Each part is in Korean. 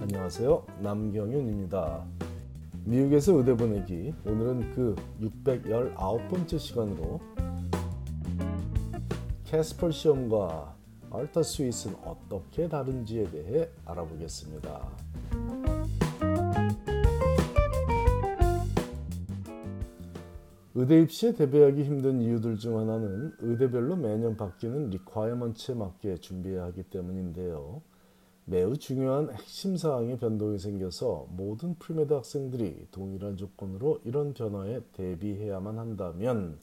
안녕하세요. 남경윤입니다. 미국에서 의대 보내기 오늘은 그 619번째 시간으로 CASPer 시험과 Altus Suite은 어떻게 다른지에 대해 알아보겠습니다. 의대 입시에 대비하기 힘든 이유들 중 하나는 의대별로 매년 바뀌는 requirement에 맞게 준비해야 하기 때문인데요. 매우 중요한 핵심 사항의 변동이 생겨서 모든 premed 학생들이 동일한 조건으로 이런 변화에 대비해야만 한다면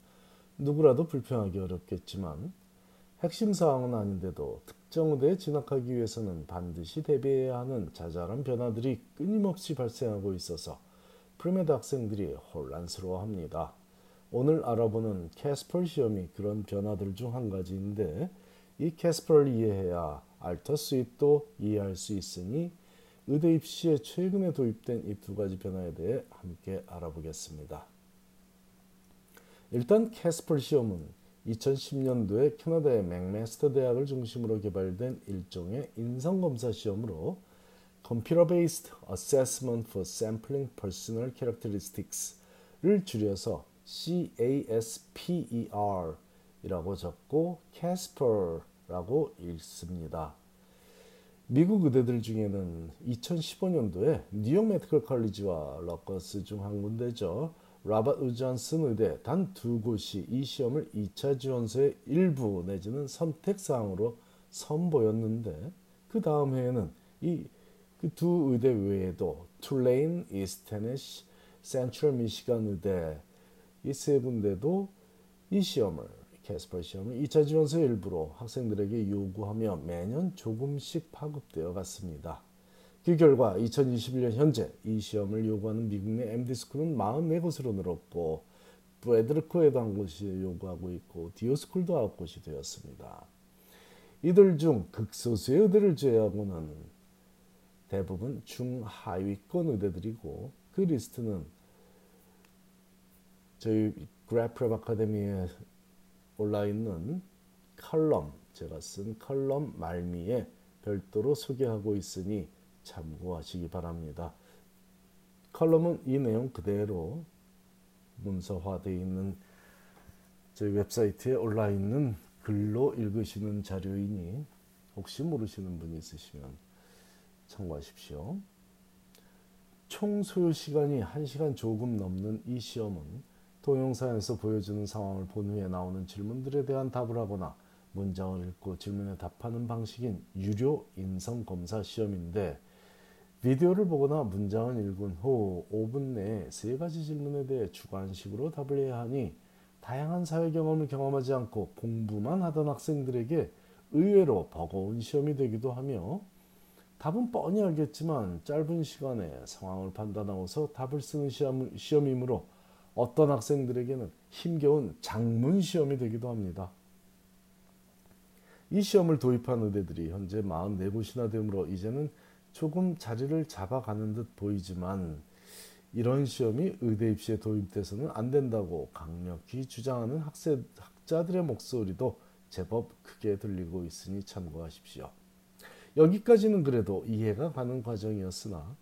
누구라도 불평하기 어렵겠지만 핵심 사항은 아닌데도 특정 의대에 진학하기 위해서는 반드시 대비해야 하는 자잘한 변화들이 끊임없이 발생하고 있어서 premed 학생들이 혼란스러워합니다. 오늘 알아보는 CASPer 시험이 그런 변화들 중 한 가지인데 이 CASPer를 이해해야 Altus Suite도 이해할 수 있으니 의대 입시에 최근에 도입된 이 두 가지 변화에 대해 함께 알아보겠습니다. 일단 CASPer 시험은 2010년도에 캐나다의 맥메스터 대학을 중심으로 개발된 일종의 인성검사 시험으로 Computer Based Assessment for Sampling Personal Characteristics를 줄여서 CASPer 이라고 적고 CASPer 라고 읽습니다. 미국 의대들 중에는 2015년도에 뉴욕 메디컬 컬리지와 럿거스 중 한 군데죠. 로버트 존슨 의대 단 두 곳이 이 시험을 2차 지원서의 일부 내지는 선택 사항으로 선보였는데 그 다음 해에는 이 그 두 의대 외에도 툴레인, 이스트 테네시, 센트럴 미시간 의대 이 세 군데도 이 시험을 CASPer 시험을 2차 지원서 일부로 학생들에게 요구하며 매년 조금씩 파급되어 갔습니다. 그 결과 2021년 현재 이 시험을 요구하는 미국 내 MD스쿨은 44곳으로 늘었고 푸에르토리코에도 한 곳이 요구하고 있고 DO school도 9곳이 되었습니다. 이들 중 극소수의 의대를 제외하고는 대부분 중하위권 의대들이고 그 리스트는 저희 그래프랩 아카데미에 올라 있는 칼럼 제가 쓴 칼럼 말미에 별도로 소개하고 있으니 참고하시기 바랍니다. 칼럼은 이 내용 그대로 문서화되어 있는 저희 웹사이트에 올라 있는 글로 읽으시는 자료이니 혹시 모르시는 분이 있으시면 참고하십시오. 총 소요 시간이 1시간 조금 넘는 이 시험은 동영상에서 보여주는 상황을 본 후에 나오는 질문들에 대한 답을 하거나 문장을 읽고 질문에 답하는 방식인 유료 인성 검사 시험인데 비디오를 보거나 문장을 읽은 후 5분 내에 세 가지 질문에 대해 주관식으로 답을 해야 하니 다양한 사회 경험을 경험하지 않고 공부만 하던 학생들에게 의외로 버거운 시험이 되기도 하며 답은 뻔히 알겠지만 짧은 시간에 상황을 판단하고서 답을 쓰는 시험, 시험이므로 어떤 학생들에게는 힘겨운 장문 시험이 되기도 합니다. 이 시험을 도입한 의대들이 현재 44곳이나 되므로 이제는 조금 자리를 잡아가는 듯 보이지만 이런 시험이 의대 입시에 도입돼서는 안 된다고 강력히 주장하는 학생, 학자들의 목소리도 제법 크게 들리고 있으니 참고하십시오. 여기까지는 그래도 이해가 가는 과정이었으나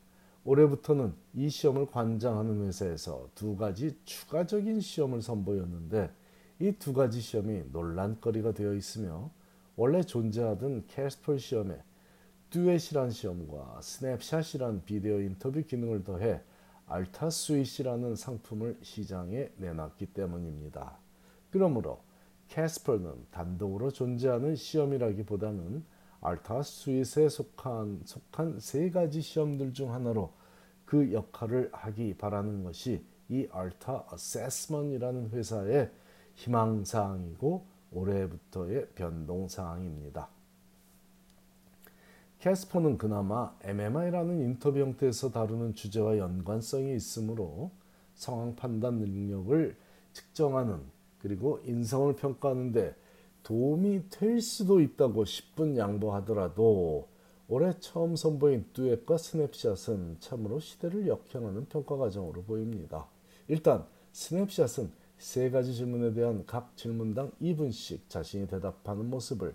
올해부터는 이 시험을 관장하는 회사에서 두 가지 추가적인 시험을 선보였는데 이 두 가지 시험이 논란거리가 되어 있으며 원래 존재하던 CASPer 시험에 Duet이란 시험과 Snapshot이란 비디오 인터뷰 기능을 더해 Altus Suite이라는 상품을 시장에 내놨기 때문입니다. 그러므로 캐스퍼는 단독으로 존재하는 시험이라기보다는 알타 스윗에 속한, 속한 세 가지 시험들 중 하나로 그 역할을 하기 바라는 것이 이 알타 어세스먼이라는 회사의 희망사항이고 올해부터의 변동사항입니다. 캐스퍼는 그나마 MMI라는 인터뷰 형태에서 다루는 주제와 연관성이 있으므로 상황 판단 능력을 측정하는 그리고 인성을 평가하는데 도움이 될 수도 있다고 10분 양보하더라도 올해 처음 선보인 듀엣과 스냅샷은 참으로 시대를 역행하는 평가 과정으로 보입니다. 일단 스냅샷은 세 가지 질문에 대한 각 질문당 2분씩 자신이 대답하는 모습을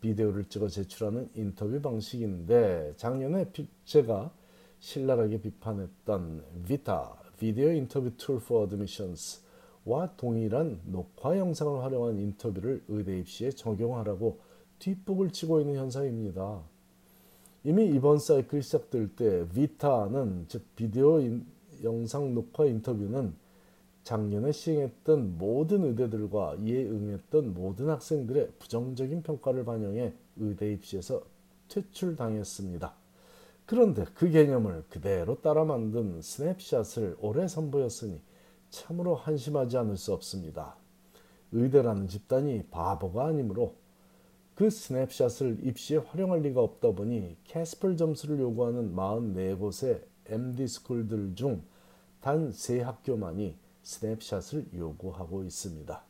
비디오를 찍어 제출하는 인터뷰 방식인데 작년에 제가 신랄하게 비판했던 VITA Video Interview Tool for Admissions와 동일한 녹화 영상을 활용한 인터뷰를 의대 입시에 적용하라고 뒷북을 치고 있는 현상입니다. 이미 이번 사이클 시작될 때 VITA는 즉 비디오 인, 영상 녹화 인터뷰는 작년에 시행했던 모든 의대들과 이에 응했던 모든 학생들의 부정적인 평가를 반영해 의대 입시에서 퇴출당했습니다. 그런데 그 개념을 그대로 따라 만든 Snapshot을 올해 선보였으니 참으로 한심하지 않을 수 없습니다. 의대라는 집단이 바보가 아니므로 그 Snapshot을 입시에 활용할 리가 없다 보니 CASPer 점수를 요구하는 44곳의 MD 스쿨들 중 단 세 학교만이 Snapshot을 요구하고 있습니다.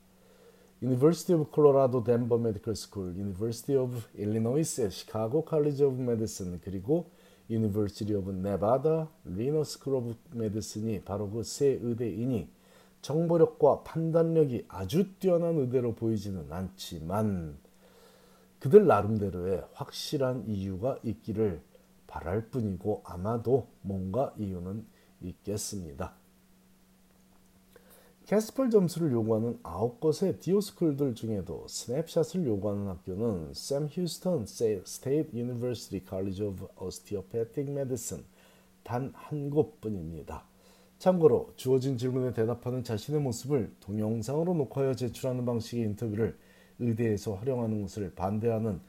University of Colorado Denver Medical School, University of Illinois Chicago College of Medicine 그리고 University of Nevada Reno School of Medicine이 바로 그 세 의대이니 정보력과 판단력이 아주 뛰어난 의대로 보이지는 않지만 그들 나름대로의 확실한 이유가 있기를 바랄 뿐이고 아마도 뭔가 이유는 있겠습니다. CASPer 점수를 요구하는 9곳의 DO school들 중에도 Snapshot을 요구하는 학교는 Sam Houston State University College of Osteopathic Medicine 단 한 곳뿐입니다. 참고로 주어진 질문에 대답하는 자신의 모습을 동영상으로 녹화하여 제출하는 방식의 인터뷰를 의대에서 활용하는 것을 반대하는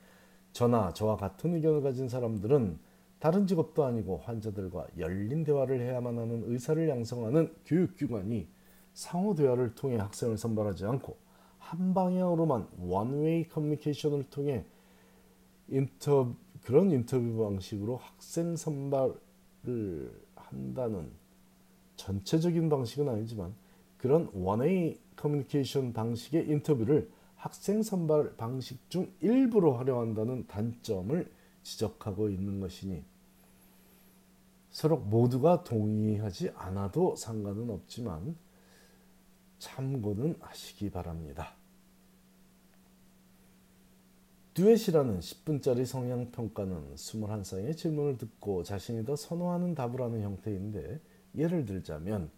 저나 저와 같은 의견을 가진 사람들은 다른 직업도 아니고 환자들과 열린 대화를 해야만 하는 의사를 양성하는 교육기관이 상호 대화를 통해 학생을 선발하지 않고 한 방향으로만 one-way communication을 통해 인터 그런 인터뷰 방식으로 학생 선발을 한다는 전체적인 방식은 아니지만 그런 one-way communication 방식의 인터뷰를 학생 선발 방식 중 일부로 활용한다는 단점을 지적하고 있는 것이니 서로 모두가 동의하지 않아도 상관은 없지만 참고는 하시기 바랍니다. Duet이라는 10분짜리 성향평가는 21쌍의 질문을 듣고 자신이 더 선호하는 답을 하는 형태인데 예를 들자면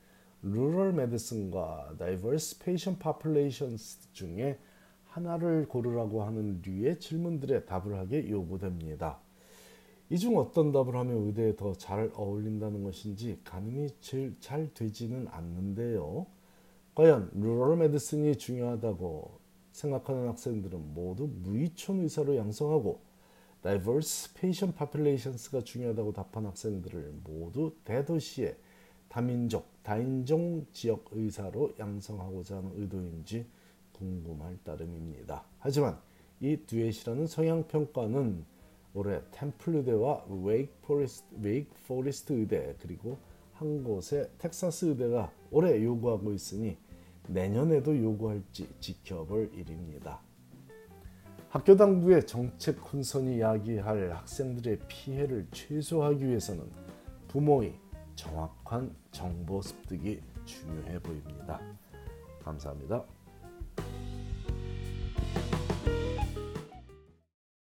rural medicine과 diverse patient populations 중에 하나를 고르라고 하는 류의 질문들에 답을 하게 요구됩니다. 이 중 어떤 답을 하면 의대에 더 잘 어울린다는 것인지 가늠이 제일 잘 되지는 않는데요. 과연 루럴 메디슨이 중요하다고 생각하는 학생들은 모두 무의촌 의사로 양성하고 diverse patient populations가 중요하다고 답한 학생들을 모두 대도시의 다민족, 다인종 지역 의사로 양성하고자 하는 의도인지 궁금할 따름입니다. 하지만 이 Duet이라는 성향 평가는 올해 템플 의대와 웨이크 포레스트, 웨이크 포레스트 의대 그리고 한 곳의 텍사스 의대가 올해 요구하고 있으니 내년에도 요구할지 지켜볼 일입니다. 학교 당국의 정책 혼선이 야기할 학생들의 피해를 최소화하기 위해서는 부모의 정확한 정보 습득이 중요해 보입니다. 감사합니다.